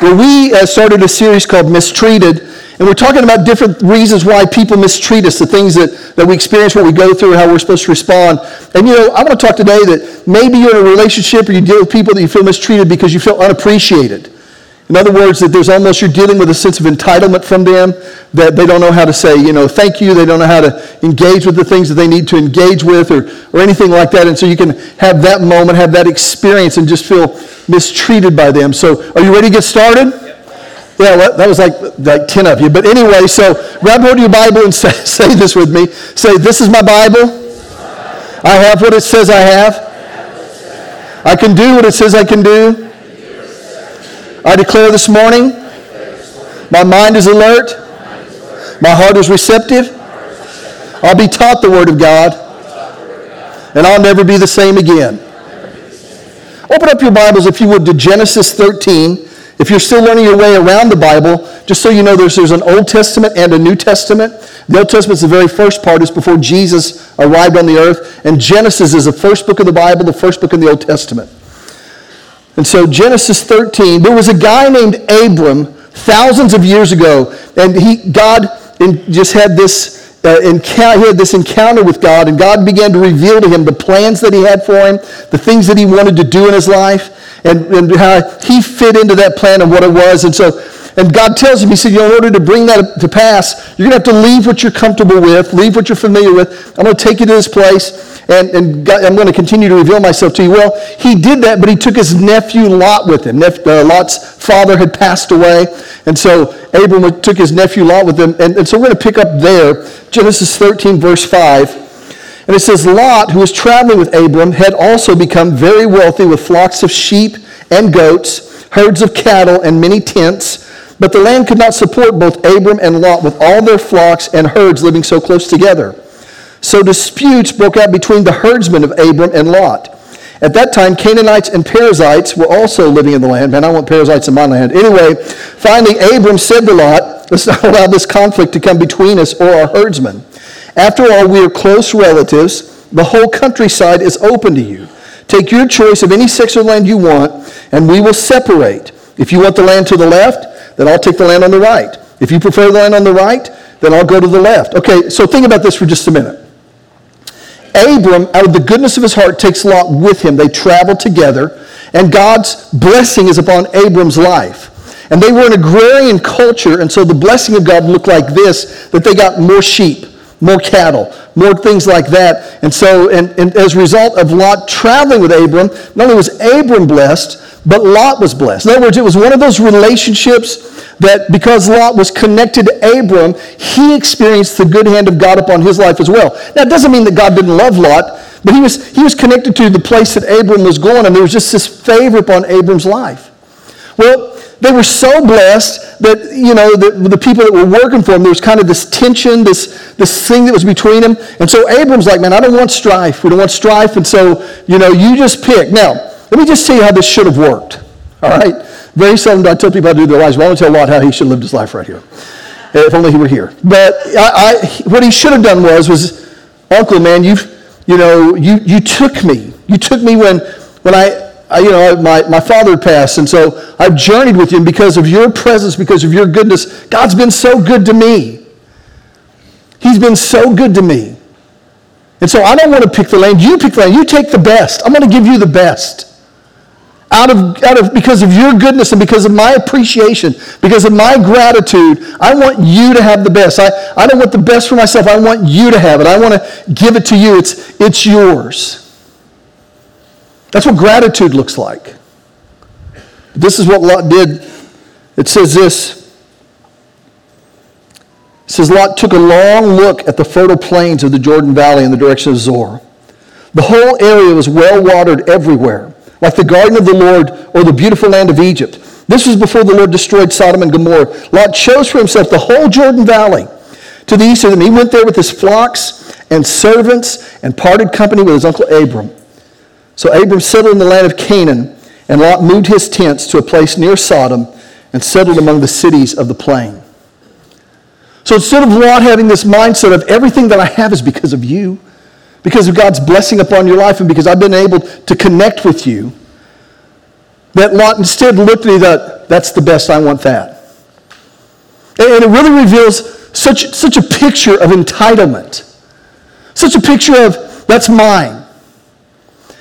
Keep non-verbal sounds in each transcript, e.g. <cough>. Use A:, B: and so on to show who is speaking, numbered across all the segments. A: where we uh, started a series called Mistreated. And we're talking about different reasons why people mistreat us, the things that, that we experience, what we go through, how we're supposed to respond. And, you know, I want to talk today that maybe you're in a relationship or you deal with people that you feel mistreated because you feel unappreciated. In other words, that there's almost you're dealing with a sense of entitlement from them that they don't know how to say, you know, thank you. They don't know how to engage with the things that they need to engage with or, or anything like that. And so you can have that moment, have that experience, and just feel mistreated by them. So are you ready to get started? Yeah, well, that was like, like 10 of you. But anyway, so grab hold of your Bible and <laughs> say, say this with me. Say, This is my Bible. I have what it says I have. I can do what it says I can do. I declare this morning my mind is alert, my heart is receptive. I'll be taught the Word of God, and I'll never be the same again. Open up your Bibles, if you would, to Genesis 13. If you're still learning your way around the Bible, just so you know, there's, there's an Old Testament and a New Testament. The Old Testament is the very first part, it's before Jesus arrived on the earth. And Genesis is the first book of the Bible, the first book in the Old Testament. And so, Genesis 13, there was a guy named Abram thousands of years ago, and he, God just had this uh, encounter, he had this encounter with God, and God began to reveal to him the plans that he had for him, the things that he wanted to do in his life, and, and how he fit into that plan and what it was. And so and God tells him, He said, you know, in order to bring that to pass, you're going to have to leave what you're comfortable with, leave what you're familiar with. I'm going to take you to this place, and, and God, I'm going to continue to reveal myself to you. Well, he did that, but he took his nephew Lot with him. Nep- uh, Lot's father had passed away, and so Abram took his nephew Lot with him. And, and so we're going to pick up there, Genesis 13, verse 5. And it says, Lot, who was traveling with Abram, had also become very wealthy with flocks of sheep and goats, herds of cattle, and many tents. But the land could not support both Abram and Lot with all their flocks and herds living so close together. So disputes broke out between the herdsmen of Abram and Lot. At that time, Canaanites and Perizzites were also living in the land. Man, I want Perizzites in my land. Anyway, finally, Abram said to Lot, Let's not <laughs> allow this conflict to come between us or our herdsmen. After all, we are close relatives. The whole countryside is open to you. Take your choice of any six or land you want, and we will separate. If you want the land to the left, then I'll take the land on the right. If you prefer the land on the right, then I'll go to the left. Okay, so think about this for just a minute. Abram, out of the goodness of his heart, takes Lot with him. They travel together, and God's blessing is upon Abram's life. And they were an agrarian culture, and so the blessing of God looked like this that they got more sheep more cattle, more things like that. And so, and, and as a result of Lot traveling with Abram, not only was Abram blessed, but Lot was blessed. In other words, it was one of those relationships that because Lot was connected to Abram, he experienced the good hand of God upon his life as well. Now, it doesn't mean that God didn't love Lot, but he was, he was connected to the place that Abram was going, and there was just this favor upon Abram's life. Well, they were so blessed that, you know, the, the people that were working for them, there was kind of this tension, this, this thing that was between them. And so Abram's like, man, I don't want strife. We don't want strife. And so, you know, you just pick. Now, let me just tell you how this should have worked. All right? Very seldom do I tell people how to do their lives, but I want to tell Lot how he should have lived his life right here. If only he were here. But I, I, what he should have done was, was, Uncle, man, you've, you know, you, you took me. You took me when, when I you know, my, my father passed, and so I've journeyed with you, and because of your presence, because of your goodness, God's been so good to me. He's been so good to me. And so I don't want to pick the lane. You pick the lane. You take the best. I'm going to give you the best. Out of, out of, because of your goodness and because of my appreciation, because of my gratitude, I want you to have the best. I, I don't want the best for myself. I want you to have it. I want to give it to you. It's, it's yours. That's what gratitude looks like. This is what Lot did. It says this. It says Lot took a long look at the fertile plains of the Jordan Valley in the direction of Zoar. The whole area was well watered everywhere, like the garden of the Lord or the beautiful land of Egypt. This was before the Lord destroyed Sodom and Gomorrah. Lot chose for himself the whole Jordan Valley to the east of them. He went there with his flocks and servants and parted company with his uncle Abram. So Abram settled in the land of Canaan, and Lot moved his tents to a place near Sodom and settled among the cities of the plain. So instead of Lot having this mindset of everything that I have is because of you, because of God's blessing upon your life, and because I've been able to connect with you, that Lot instead looked at me that that's the best, I want that. And it really reveals such, such a picture of entitlement, such a picture of that's mine.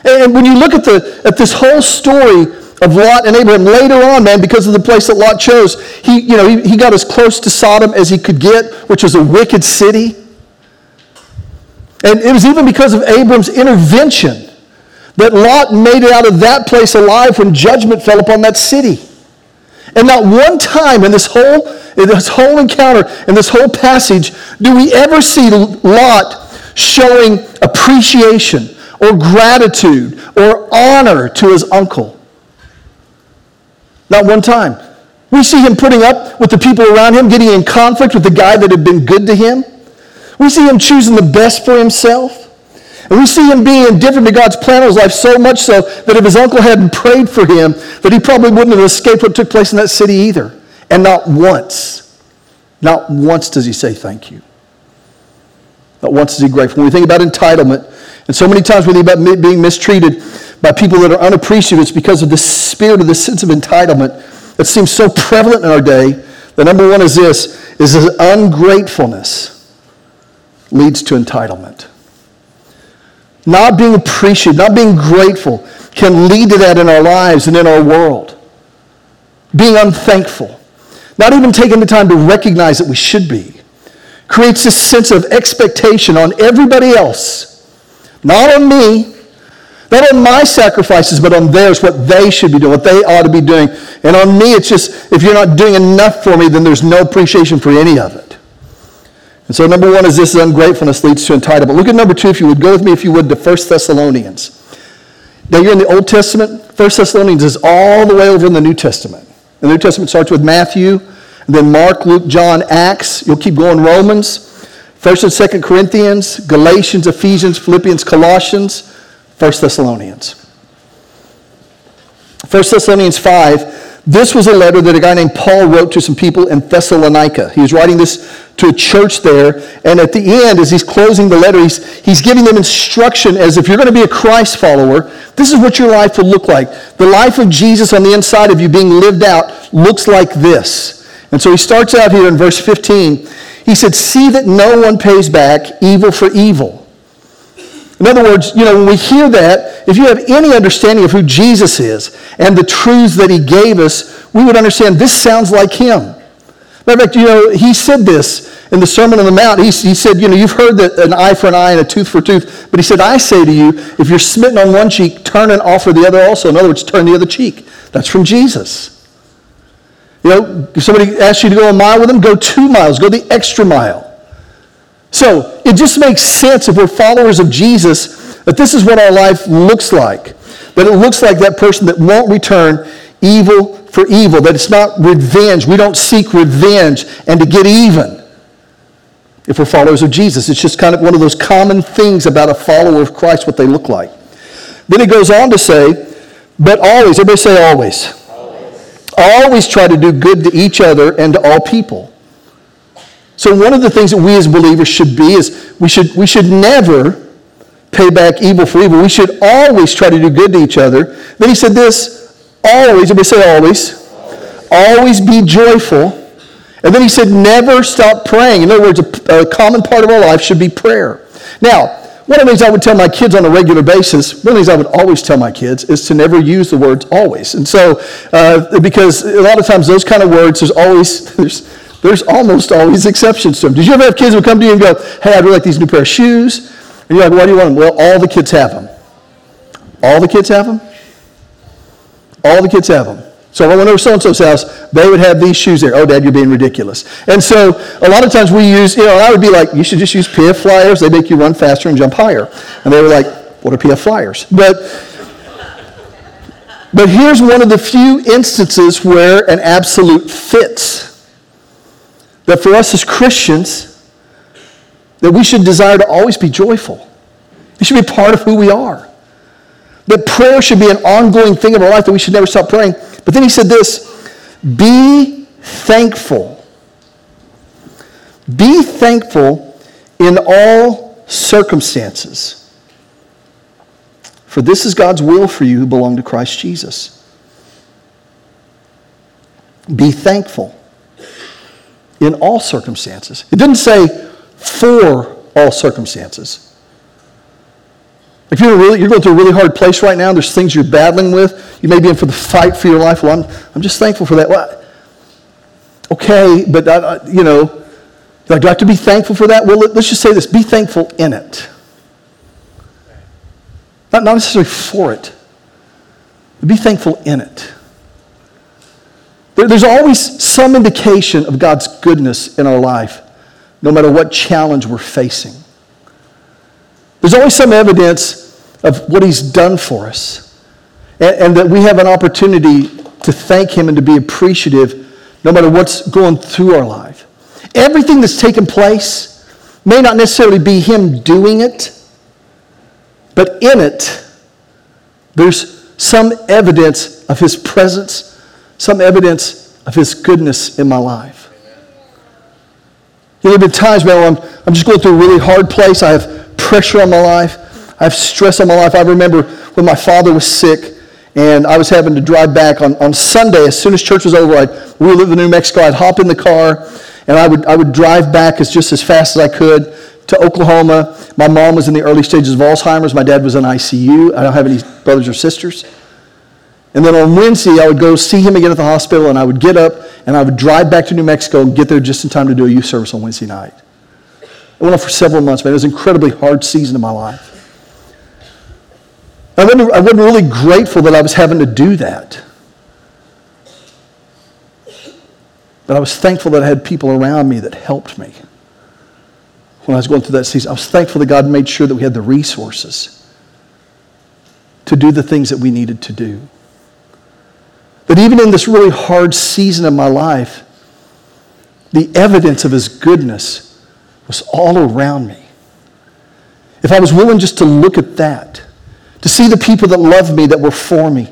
A: And when you look at, the, at this whole story of Lot and Abraham later on, man, because of the place that Lot chose, he, you know, he, he got as close to Sodom as he could get, which was a wicked city. And it was even because of Abram's intervention that Lot made it out of that place alive when judgment fell upon that city. And not one time in this whole, in this whole encounter, in this whole passage, do we ever see Lot showing appreciation or gratitude or honor to his uncle. Not one time. We see him putting up with the people around him, getting in conflict with the guy that had been good to him. We see him choosing the best for himself. And we see him being indifferent to God's plan of his life so much so that if his uncle hadn't prayed for him, that he probably wouldn't have escaped what took place in that city either. And not once, not once does he say thank you. Not once is he grateful. When we think about entitlement, and so many times we think about being mistreated by people that are unappreciative, it's because of the spirit of the sense of entitlement that seems so prevalent in our day. The number one is this, is that ungratefulness leads to entitlement. Not being appreciated, not being grateful can lead to that in our lives and in our world. Being unthankful, not even taking the time to recognize that we should be, creates this sense of expectation on everybody else not on me, not on my sacrifices, but on theirs, what they should be doing, what they ought to be doing. And on me, it's just if you're not doing enough for me, then there's no appreciation for any of it. And so, number one is this ungratefulness leads to entitlement. Look at number two, if you would. Go with me, if you would, to 1 Thessalonians. Now, you're in the Old Testament. 1 Thessalonians is all the way over in the New Testament. The New Testament starts with Matthew, and then Mark, Luke, John, Acts. You'll keep going, Romans. First and Second Corinthians, Galatians, Ephesians, Philippians, Colossians, First Thessalonians. First Thessalonians 5, this was a letter that a guy named Paul wrote to some people in Thessalonica. He was writing this to a church there, and at the end, as he's closing the letter, he's, he's giving them instruction as if you're going to be a Christ follower, this is what your life will look like. The life of Jesus on the inside of you being lived out looks like this. And so he starts out here in verse 15. He said, See that no one pays back evil for evil. In other words, you know, when we hear that, if you have any understanding of who Jesus is and the truths that he gave us, we would understand this sounds like him. Matter of fact, you know, he said this in the Sermon on the Mount. He, he said, you know, you've heard that an eye for an eye and a tooth for a tooth, but he said, I say to you, if you're smitten on one cheek, turn and offer the other also. In other words, turn the other cheek. That's from Jesus. You know, if somebody asks you to go a mile with them, go two miles, go the extra mile. So it just makes sense if we're followers of Jesus that this is what our life looks like. That it looks like that person that won't return evil for evil, that it's not revenge. We don't seek revenge and to get even if we're followers of Jesus. It's just kind of one of those common things about a follower of Christ, what they look like. Then he goes on to say, but always, everybody say always always try to do good to each other and to all people. So, one of the things that we as believers should be is we should, we should never pay back evil for evil. We should always try to do good to each other. Then he said this always, everybody say always, always be joyful. And then he said, never stop praying. In other words, a, a common part of our life should be prayer. Now, one of the things I would tell my kids on a regular basis, one of the things I would always tell my kids is to never use the words always. And so, uh, because a lot of times those kind of words, there's always, <laughs> there's, there's almost always exceptions to them. Did you ever have kids who come to you and go, hey, I'd really like these new pair of shoes? And you're like, why do you want them? Well, all the kids have them. All the kids have them? All the kids have them. So if I went over so-and-so's house, they would have these shoes there. Oh, Dad, you're being ridiculous. And so a lot of times we use, you know, I would be like, you should just use PF flyers. They make you run faster and jump higher. And they were like, what are PF flyers? But but here's one of the few instances where an absolute fits. That for us as Christians, that we should desire to always be joyful. It should be part of who we are. That prayer should be an ongoing thing in our life that we should never stop praying. But then he said this be thankful. Be thankful in all circumstances. For this is God's will for you who belong to Christ Jesus. Be thankful in all circumstances. It didn't say for all circumstances. If you're, really, you're going through a really hard place right now, there's things you're battling with, you may be in for the fight for your life. Well, I'm, I'm just thankful for that. Well, okay, but, I, you know, do I have to be thankful for that? Well, let's just say this be thankful in it. Not, not necessarily for it, be thankful in it. There, there's always some indication of God's goodness in our life, no matter what challenge we're facing. There's always some evidence of what he's done for us, and, and that we have an opportunity to thank him and to be appreciative no matter what's going through our life. Everything that's taken place may not necessarily be him doing it, but in it, there's some evidence of his presence, some evidence of his goodness in my life. You know, there have been times where I'm, I'm just going through a really hard place. I have pressure on my life. I have stress on my life. I remember when my father was sick and I was having to drive back on, on Sunday. As soon as church was over, I'd, we were in New Mexico. I'd hop in the car and I would, I would drive back as, just as fast as I could to Oklahoma. My mom was in the early stages of Alzheimer's. My dad was in ICU. I don't have any brothers or sisters. And then on Wednesday, I would go see him again at the hospital, and I would get up and I would drive back to New Mexico and get there just in time to do a youth service on Wednesday night. It went on for several months, man. It was an incredibly hard season in my life. I wasn't, I wasn't really grateful that I was having to do that. But I was thankful that I had people around me that helped me when I was going through that season. I was thankful that God made sure that we had the resources to do the things that we needed to do. That even in this really hard season of my life, the evidence of His goodness was all around me, if I was willing just to look at that, to see the people that loved me, that were for me,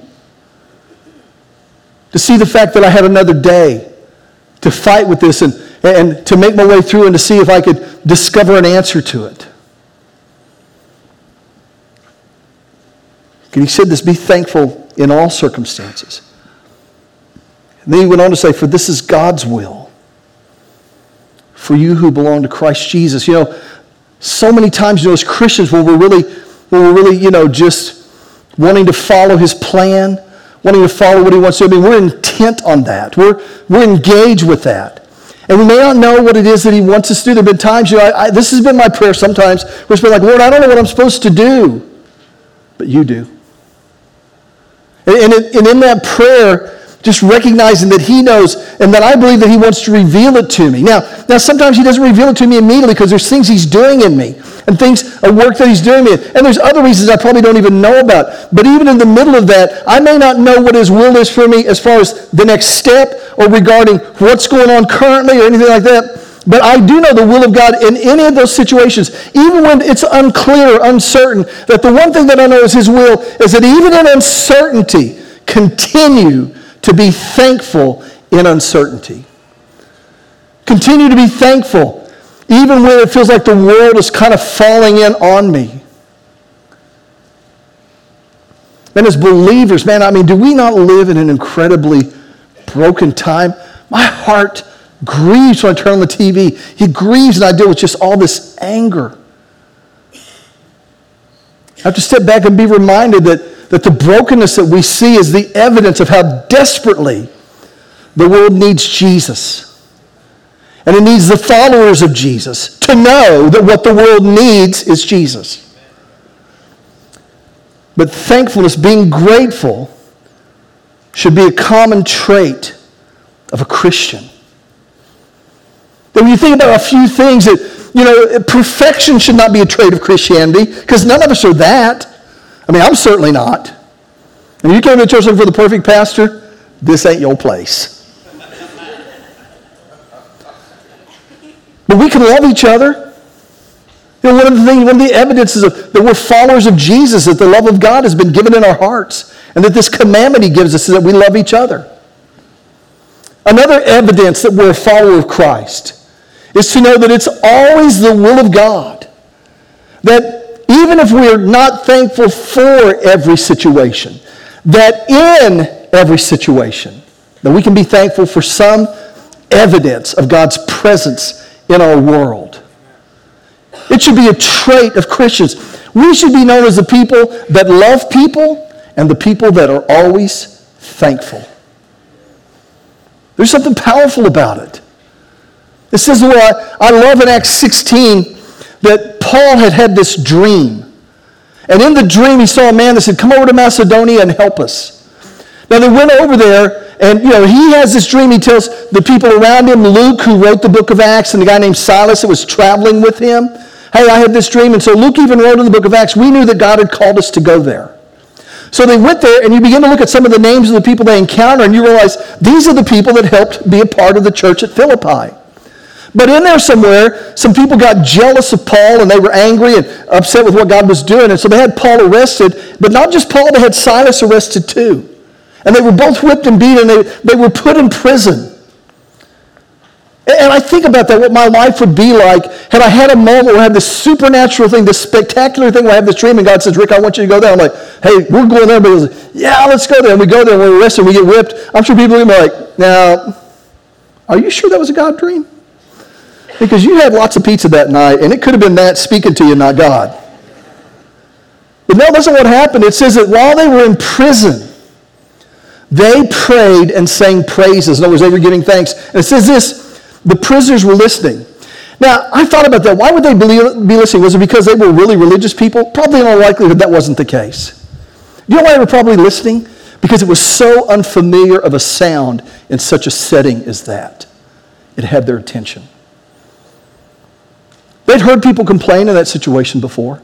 A: to see the fact that I had another day to fight with this and, and to make my way through and to see if I could discover an answer to it. And he said this be thankful in all circumstances. And then he went on to say, For this is God's will for you who belong to Christ Jesus. You know, so many times, you know, as Christians, when we're really, when we're really, you know, just wanting to follow his plan, wanting to follow what he wants to do. I mean, we're intent on that. We're, we're engaged with that. And we may not know what it is that he wants us to do. There have been times, you know, I, I, this has been my prayer sometimes, where it's been like, Lord, I don't know what I'm supposed to do. But you do. And, and, it, and in that prayer, just recognizing that He knows and that I believe that He wants to reveal it to me. Now, now sometimes He doesn't reveal it to me immediately because there's things He's doing in me and things, a work that He's doing in me. And there's other reasons I probably don't even know about. But even in the middle of that, I may not know what His will is for me as far as the next step or regarding what's going on currently or anything like that. But I do know the will of God in any of those situations, even when it's unclear, uncertain, that the one thing that I know is His will is that even in uncertainty, continue to be thankful in uncertainty. Continue to be thankful, even when it feels like the world is kind of falling in on me. And as believers, man, I mean, do we not live in an incredibly broken time? My heart grieves when I turn on the TV. He grieves and I deal with just all this anger. I have to step back and be reminded that that the brokenness that we see is the evidence of how desperately the world needs Jesus. And it needs the followers of Jesus to know that what the world needs is Jesus. But thankfulness, being grateful, should be a common trait of a Christian. Then, when you think about a few things that, you know, perfection should not be a trait of Christianity, because none of us are that. I mean, I'm certainly not. And you came to church looking for the perfect pastor, this ain't your place. But we can love each other. You know, one of the things, one of the evidences of, that we're followers of Jesus, that the love of God has been given in our hearts, and that this commandment He gives us is that we love each other. Another evidence that we're a follower of Christ is to know that it's always the will of God that even if we're not thankful for every situation, that in every situation, that we can be thankful for some evidence of God's presence in our world. It should be a trait of Christians. We should be known as the people that love people and the people that are always thankful. There's something powerful about it. This is what I love in Acts 16 that Paul had had this dream. And in the dream, he saw a man that said, Come over to Macedonia and help us. Now, they went over there, and you know, he has this dream. He tells the people around him, Luke, who wrote the book of Acts, and the guy named Silas that was traveling with him, Hey, I had this dream. And so Luke even wrote in the book of Acts, We knew that God had called us to go there. So they went there, and you begin to look at some of the names of the people they encounter, and you realize these are the people that helped be a part of the church at Philippi. But in there somewhere, some people got jealous of Paul and they were angry and upset with what God was doing. And so they had Paul arrested, but not just Paul, they had Silas arrested too. And they were both whipped and beaten and they, they were put in prison. And I think about that, what my life would be like had I had a moment where I had this supernatural thing, this spectacular thing where I have this dream and God says, Rick, I want you to go there. I'm like, hey, we're going there. But goes, yeah, let's go there. And we go there and we're arrested, we get whipped. I'm sure people are going to be like, now, are you sure that was a God dream? Because you had lots of pizza that night, and it could have been that speaking to you, not God. But no, that's not what happened. It says that while they were in prison, they prayed and sang praises. In other words, they were giving thanks. And it says this the prisoners were listening. Now, I thought about that. Why would they be listening? Was it because they were really religious people? Probably in all likelihood that wasn't the case. You know why they were probably listening? Because it was so unfamiliar of a sound in such a setting as that. It had their attention. They'd heard people complain in that situation before.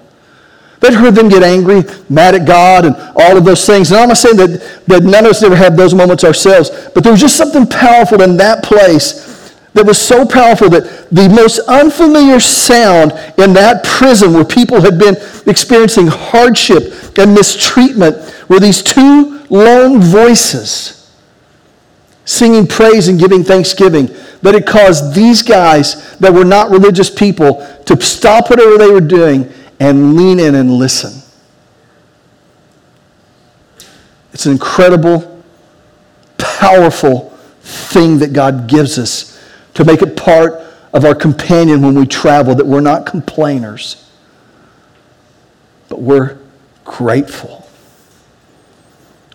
A: They'd heard them get angry, mad at God, and all of those things. And I'm not saying that, that none of us ever had those moments ourselves, but there was just something powerful in that place that was so powerful that the most unfamiliar sound in that prison where people had been experiencing hardship and mistreatment were these two lone voices singing praise and giving thanksgiving that it caused these guys that were not religious people to stop whatever they were doing and lean in and listen. It's an incredible, powerful thing that God gives us to make it part of our companion when we travel, that we're not complainers, but we're grateful.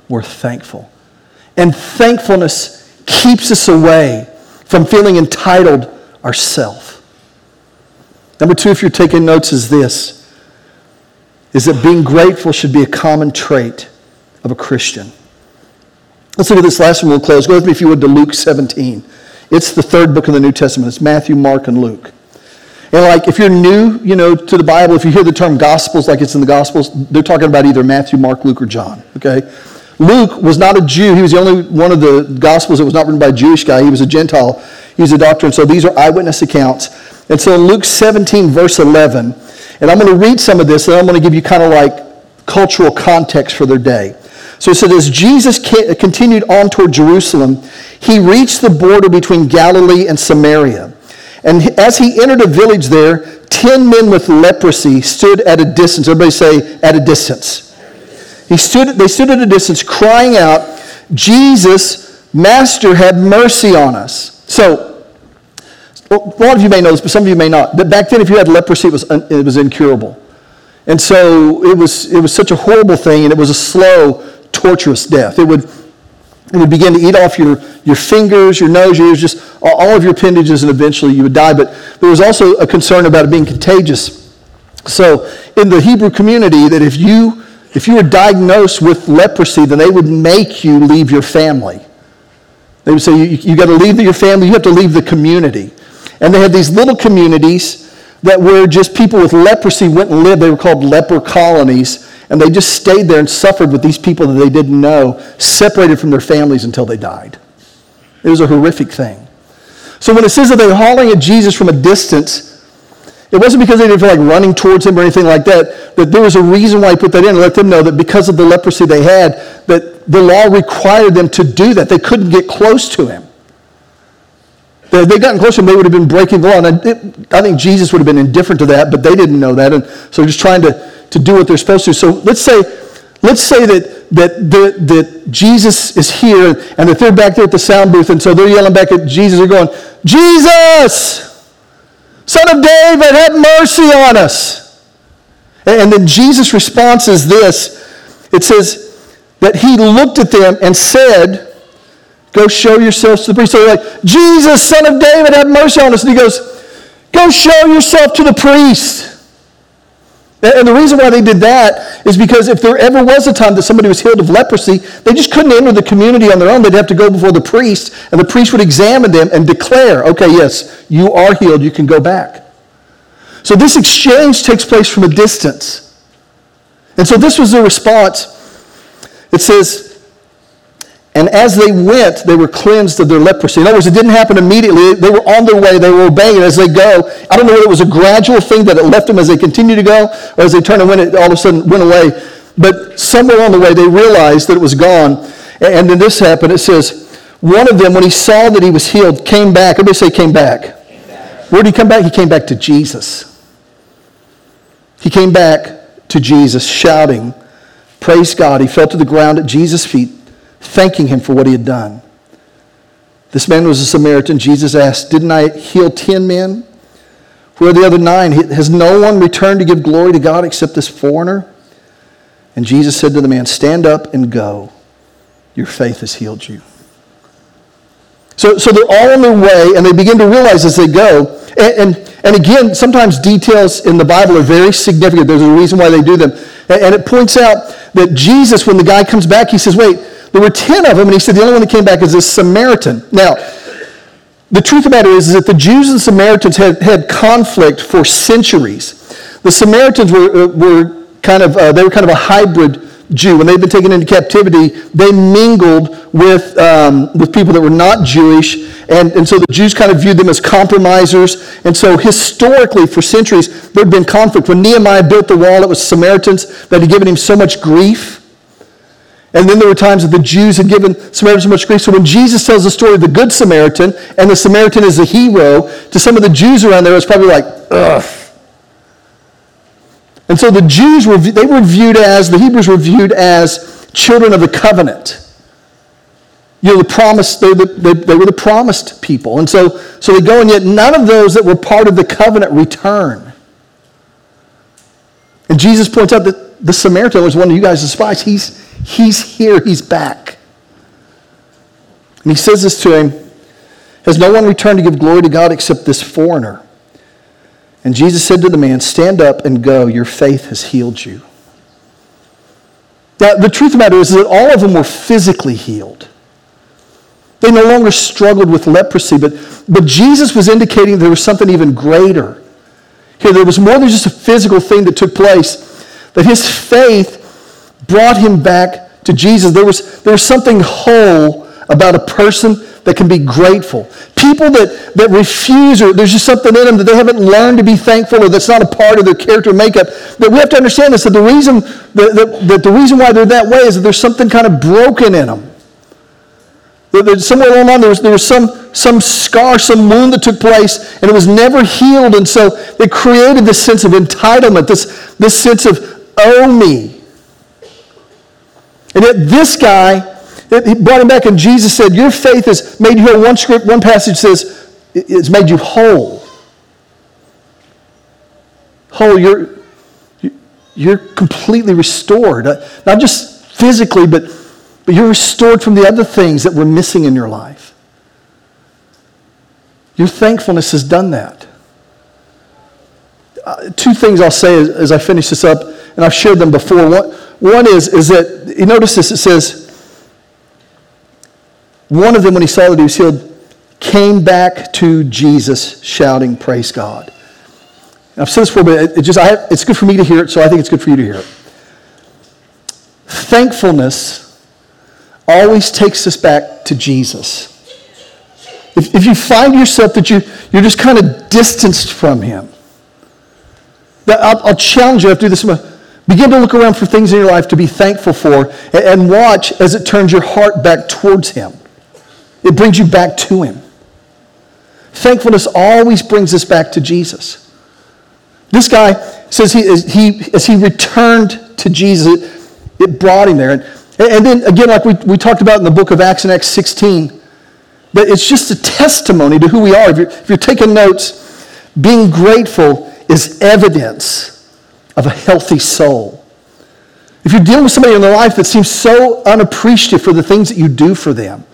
A: We're thankful. And thankfulness keeps us away from feeling entitled ourself. Number two, if you're taking notes, is this is that being grateful should be a common trait of a Christian. Let's look at this last one, we'll close. Go with me, if you would, to Luke 17. It's the third book of the New Testament. It's Matthew, Mark, and Luke. And like, if you're new, you know, to the Bible, if you hear the term Gospels, like it's in the Gospels, they're talking about either Matthew, Mark, Luke, or John. Okay, Luke was not a Jew. He was the only one of the Gospels that was not written by a Jewish guy. He was a Gentile. He was a doctor. And so these are eyewitness accounts. And so in Luke 17, verse 11, and I'm going to read some of this, and I'm going to give you kind of like cultural context for their day. So it said, as Jesus continued on toward Jerusalem, he reached the border between Galilee and Samaria. And as he entered a village there, ten men with leprosy stood at a distance. Everybody say, at a distance. He stood, they stood at a distance crying out, Jesus, Master, have mercy on us. So, a lot of you may know this, but some of you may not. But back then, if you had leprosy, it was, it was incurable. And so it was, it was such a horrible thing, and it was a slow, torturous death. It would, it would begin to eat off your, your fingers, your nose, your ears, just all of your appendages, and eventually you would die. But there was also a concern about it being contagious. So in the Hebrew community, that if you if you were diagnosed with leprosy, then they would make you leave your family. They would say, you, you got to leave your family, you have to leave the community. And they had these little communities that were just people with leprosy went and lived. They were called leper colonies. And they just stayed there and suffered with these people that they didn't know, separated from their families until they died. It was a horrific thing. So when it says that they're hauling at Jesus from a distance, it wasn't because they didn't feel like running towards him or anything like that, that there was a reason why he put that in and let them know that because of the leprosy they had, that the law required them to do that. They couldn't get close to him. If they'd gotten close to him, they would have been breaking the law. And I, it, I think Jesus would have been indifferent to that, but they didn't know that. And so just trying to, to do what they're supposed to. So let's say, let's say that, that, that, that Jesus is here and that they're back there at the sound booth. And so they're yelling back at Jesus. They're going, Jesus! Son of David, have mercy on us. And then Jesus' response is this it says that he looked at them and said, Go show yourselves to the priest. So they're like, Jesus, son of David, have mercy on us. And he goes, Go show yourself to the priest. And the reason why they did that is because if there ever was a time that somebody was healed of leprosy, they just couldn't enter the community on their own. They'd have to go before the priest, and the priest would examine them and declare, okay, yes, you are healed, you can go back. So this exchange takes place from a distance. And so this was the response. It says, and as they went, they were cleansed of their leprosy. In other words, it didn't happen immediately. They were on their way. They were obeying as they go. I don't know whether it was a gradual thing that it left them as they continued to go, or as they turned and went, it all of a sudden went away. But somewhere on the way, they realized that it was gone. And then this happened. It says, one of them, when he saw that he was healed, came back. Everybody say came back. Came back. Where did he come back? He came back to Jesus. He came back to Jesus shouting, Praise God. He fell to the ground at Jesus' feet thanking him for what he had done. This man was a Samaritan. Jesus asked, Didn't I heal 10 men? Where are the other nine? Has no one returned to give glory to God except this foreigner? And Jesus said to the man, Stand up and go. Your faith has healed you. So, so they're all on their way, and they begin to realize as they go. And, and, and again, sometimes details in the Bible are very significant. There's a reason why they do them. And, and it points out that Jesus, when the guy comes back, he says, Wait, there were 10 of them, and he said the only one that came back is this Samaritan. Now, the truth about it is, is that the Jews and Samaritans had, had conflict for centuries. The Samaritans were, uh, were kind of, uh, they were kind of a hybrid Jew. When they'd been taken into captivity, they mingled with, um, with people that were not Jewish. And, and so the Jews kind of viewed them as compromisers. And so historically, for centuries, there had been conflict. When Nehemiah built the wall, it was Samaritans that had given him so much grief. And then there were times that the Jews had given Samaritans so much grief. So when Jesus tells the story of the Good Samaritan, and the Samaritan is a hero, to some of the Jews around there, it's probably like, ugh. And so the Jews were, they were viewed as, the Hebrews were viewed as children of the covenant. You know, the promised, they, they were the promised people. And so, so they go, and yet none of those that were part of the covenant return. And Jesus points out that the Samaritan was one of you guys' spies. He's, he's here, he's back. And he says this to him Has no one returned to give glory to God except this foreigner? And Jesus said to the man, Stand up and go, your faith has healed you. Now, the truth of the matter is that all of them were physically healed. They no longer struggled with leprosy, but, but Jesus was indicating there was something even greater. Here, there was more than just a physical thing that took place that his faith brought him back to Jesus. There was, there was something whole about a person that can be grateful. People that, that refuse, or there's just something in them that they haven't learned to be thankful, or that's not a part of their character makeup. That we have to understand this that the reason that, that, that the reason why they're that way is that there's something kind of broken in them. That, that somewhere along the line there was, there was some, some scar, some wound that took place, and it was never healed. And so it created this sense of entitlement, this, this sense of, owe me. And yet this guy, he brought him back, and Jesus said, Your faith has made you whole. One script, one passage says, It's made you whole. Whole, you're, you're completely restored. Uh, not just physically, but, but you're restored from the other things that were missing in your life. Your thankfulness has done that uh, two things I'll say as, as, I finish this up, and I've shared them before. One, one is, is that, you notice this, it says, one of them, when he saw that he was healed, came back to Jesus shouting, Praise God. And I've said this before, but it, it just, have, it's good for me to hear it, so I think it's good for you to hear it. Thankfulness always takes us back to Jesus. If, if you find yourself that you, you're just kind of distanced from Him, I'll, I'll challenge you after this. Begin to look around for things in your life to be thankful for and watch as it turns your heart back towards Him. It brings you back to Him. Thankfulness always brings us back to Jesus. This guy says he, as he, as he returned to Jesus, it brought him there. And, and then again, like we, we talked about in the book of Acts in Acts 16, that it's just a testimony to who we are. If you're, if you're taking notes, being grateful is evidence of a healthy soul. If you're dealing with somebody in their life that seems so unappreciative for the things that you do for them,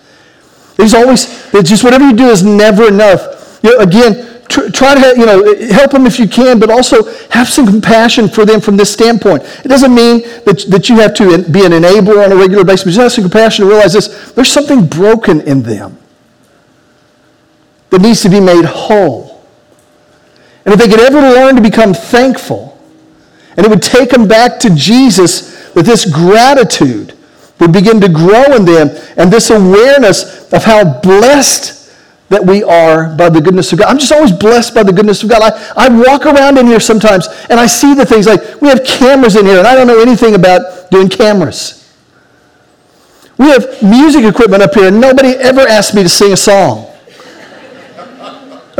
A: there's always, just whatever you do is never enough. You know, again, tr- try to you know, help them if you can, but also have some compassion for them from this standpoint. It doesn't mean that, that you have to be an enabler on a regular basis, but just have some compassion to realize this there's something broken in them that needs to be made whole. And if they could ever learn to become thankful, and it would take them back to Jesus, that this gratitude would begin to grow in them, and this awareness of how blessed that we are by the goodness of God. I'm just always blessed by the goodness of God. I, I walk around in here sometimes and I see the things like we have cameras in here, and I don't know anything about doing cameras. We have music equipment up here, and nobody ever asked me to sing a song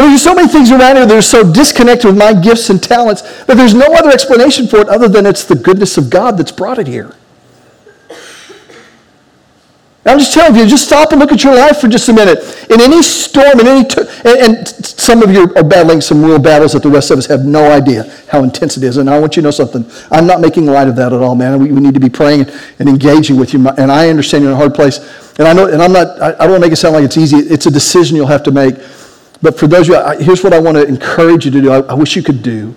A: mean, there's so many things around here that are so disconnected with my gifts and talents that there's no other explanation for it other than it's the goodness of God that's brought it here. I'm just telling you, just stop and look at your life for just a minute. In any storm, in any, t- and, and, some of you are battling some real battles that the rest of us have no idea how intense it is. And I want you to know something. I'm not making light of that at all, man. We, we need to be praying and engaging with you. And I understand you're in a hard place. And I know, and I'm not. I, I don't want to make it sound like it's easy. It's a decision you'll have to make. But for those of you, I, here's what I want to encourage you to do. I, I wish you could do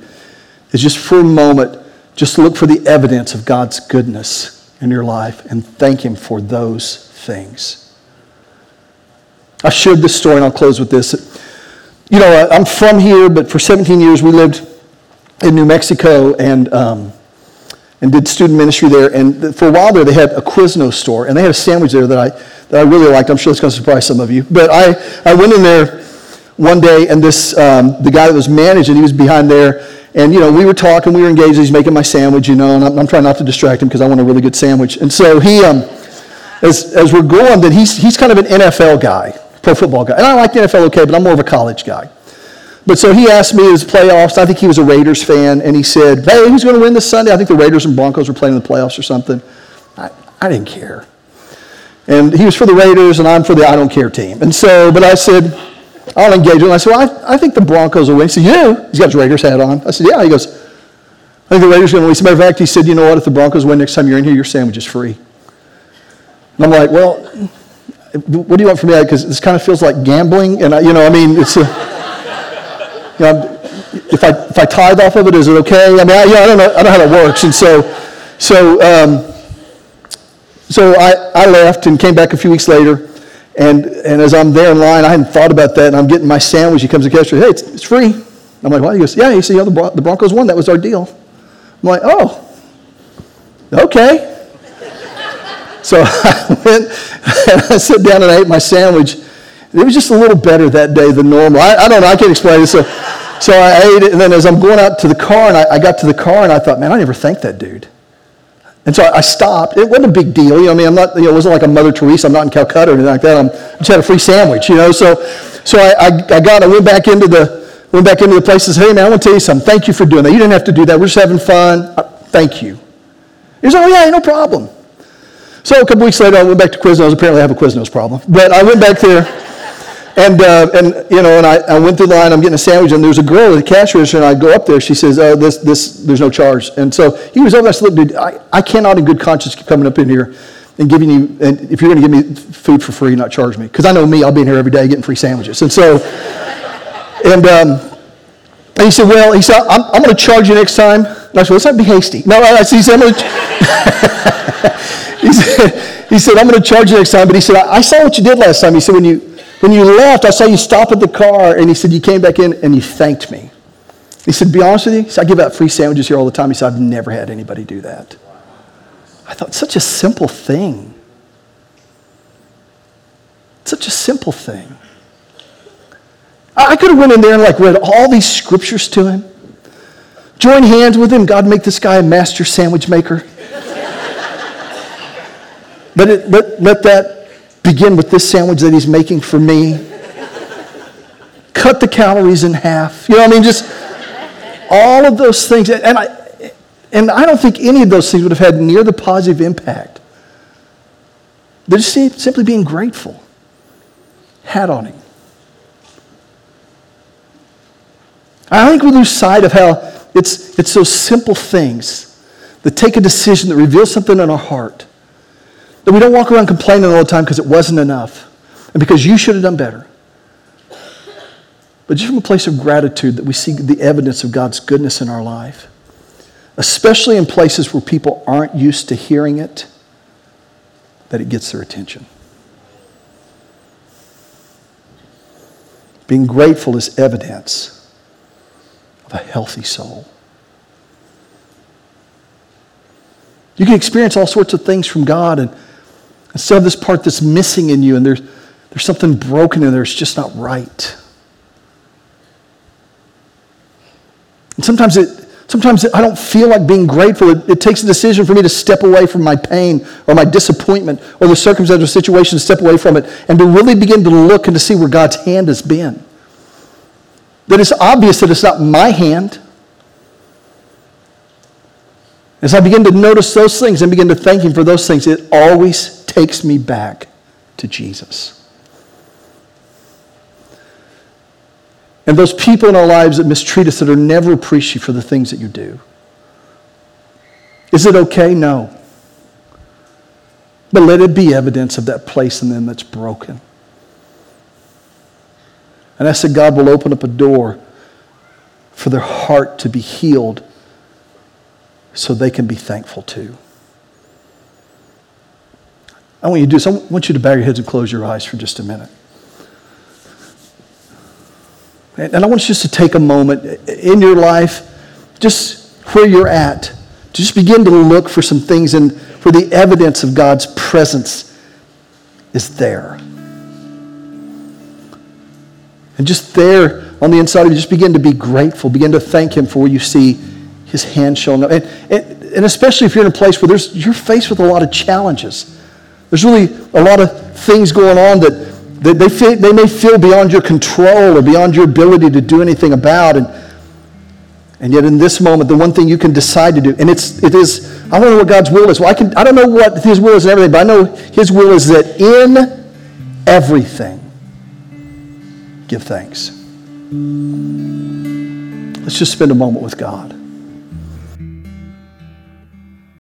A: is just for a moment, just look for the evidence of God's goodness in your life and thank Him for those things. I shared this story, and I'll close with this. You know, I'm from here, but for 17 years we lived in New Mexico and, um, and did student ministry there. And for a while there, they had a Quiznos store, and they had a sandwich there that I, that I really liked. I'm sure it's going to surprise some of you. But I, I went in there one day, and this um, the guy that was managing, he was behind there, and you know we were talking, we were engaged. He's making my sandwich, you know, and I'm, I'm trying not to distract him because I want a really good sandwich. And so he, um, as as we're going, then he's he's kind of an NFL guy, pro football guy, and I like the NFL okay, but I'm more of a college guy. But so he asked me his playoffs. I think he was a Raiders fan, and he said, "Hey, who's going to win this Sunday?" I think the Raiders and Broncos were playing in the playoffs or something. I, I didn't care. And he was for the Raiders, and I'm for the I don't care team. And so, but I said, I'll engage him. I said, Well, I, I think the Broncos will win. He said, You? Yeah. He's got his Raiders hat on. I said, Yeah. He goes, I think the Raiders are going to win. As a matter of fact, he said, You know what? If the Broncos win next time you're in here, your sandwich is free. And I'm like, Well, what do you want from me? Because this kind of feels like gambling. And, I, you know, I mean, it's a, you know, if I, if I tithe off of it, is it okay? I mean, I, you know, I don't know, I don't know how that works. And so, so, um, so I, I left and came back a few weeks later. And, and as I'm there in line, I hadn't thought about that, and I'm getting my sandwich. He comes to the cashier, hey, it's, it's free. I'm like, why? He goes, yeah, you see, you know, the, Bron- the Broncos won. That was our deal. I'm like, oh, okay. so <laughs> I went and I sat down and I ate my sandwich. It was just a little better that day than normal. I, I don't know, I can't explain it. So, so I ate it, and then as I'm going out to the car, and I, I got to the car, and I thought, man, I never thanked that dude. And so I stopped. It wasn't a big deal. You know, I mean, I'm not, you know, it wasn't like a Mother Teresa. I'm not in Calcutta or anything like that. I'm, I just had a free sandwich, you know. So, so I, I, I got, I went back into the, went back into the place and said, hey, man, I want to tell you something. Thank you for doing that. You didn't have to do that. We're just having fun. I, uh, thank you. He was like, oh, yeah, no problem. So a couple weeks later, I went back to Quiznos. Apparently, I have a Quiznos problem. But I went back there. And, uh, and you know, and I, I went through the line, I'm getting a sandwich, and there's a girl at the cash register, and I go up there. She says, oh, this, this, there's no charge. And so he was over there, I said, look, dude, I, I cannot in good conscience keep coming up in here and giving you, and if you're going to give me food for free, not charge me. Because I know me, I'll be in here every day getting free sandwiches. And so, and, um, and he said, Well, he said, I'm, I'm going to charge you next time. And I said, Let's not be hasty. No, I, I said, he I'm going <laughs> to. he said, he said, I'm going to charge you next time. But he said, I, I, saw what you did last time. He said, when you, when you left, I saw you stop at the car, and he said, You came back in and you thanked me. He said, Be honest with you, said, I give out free sandwiches here all the time. He said, I've never had anybody do that. I thought, such a simple thing. Such a simple thing. I could have went in there and like read all these scriptures to him. Join hands with him. God make this guy a master sandwich maker. <laughs> but, it, but let that begin with this sandwich that he's making for me. Cut the calories in half. You know what I mean? Just all of those things. And I, and I don't think any of those things would have had near the positive impact. they just simply being grateful. Hat on him. I think we lose sight of how it's, it's those simple things that take a decision that reveals something in our heart that we don't walk around complaining all the time because it wasn't enough and because you should have done better. But just from a place of gratitude that we see the evidence of God's goodness in our life, especially in places where people aren't used to hearing it, that it gets their attention. Being grateful is evidence of a healthy soul. You can experience all sorts of things from God and Instead of this part that's missing in you and there's, there's something broken in there, it's just not right. And sometimes it sometimes I don't feel like being grateful. It, it, takes a decision for me to step away from my pain or my disappointment or the circumstantial situation, to step away from it, and to really begin to look and to see where God's hand has been. That it's obvious that it's not my hand. As I begin to notice those things and begin to thank Him for those things, it always takes me back to Jesus. And those people in our lives that mistreat us, that are never appreciative for the things that you do. Is it okay? No. But let it be evidence of that place in them that's broken. And I said, God will open up a door for their heart to be healed so they can be thankful too. I want you to do this. I want you to bow your heads and close your eyes for just a minute. And I want you just to take a moment in your life, just where you're at, just begin to look for some things and for the evidence of God's presence is there. And just there on the inside of you, just begin to be grateful. Begin to thank Him for what you see his hand shall up, And, and, and especially if you're in a place where there's, you're faced with a lot of challenges. There's really a lot of things going on that, that they, feel, they may feel beyond your control or beyond your ability to do anything about. And, and yet, in this moment, the one thing you can decide to do, and it's, it is, I don't know what God's will is. Well, I, can, I don't know what His will is and everything, but I know His will is that in everything, give thanks. Let's just spend a moment with God.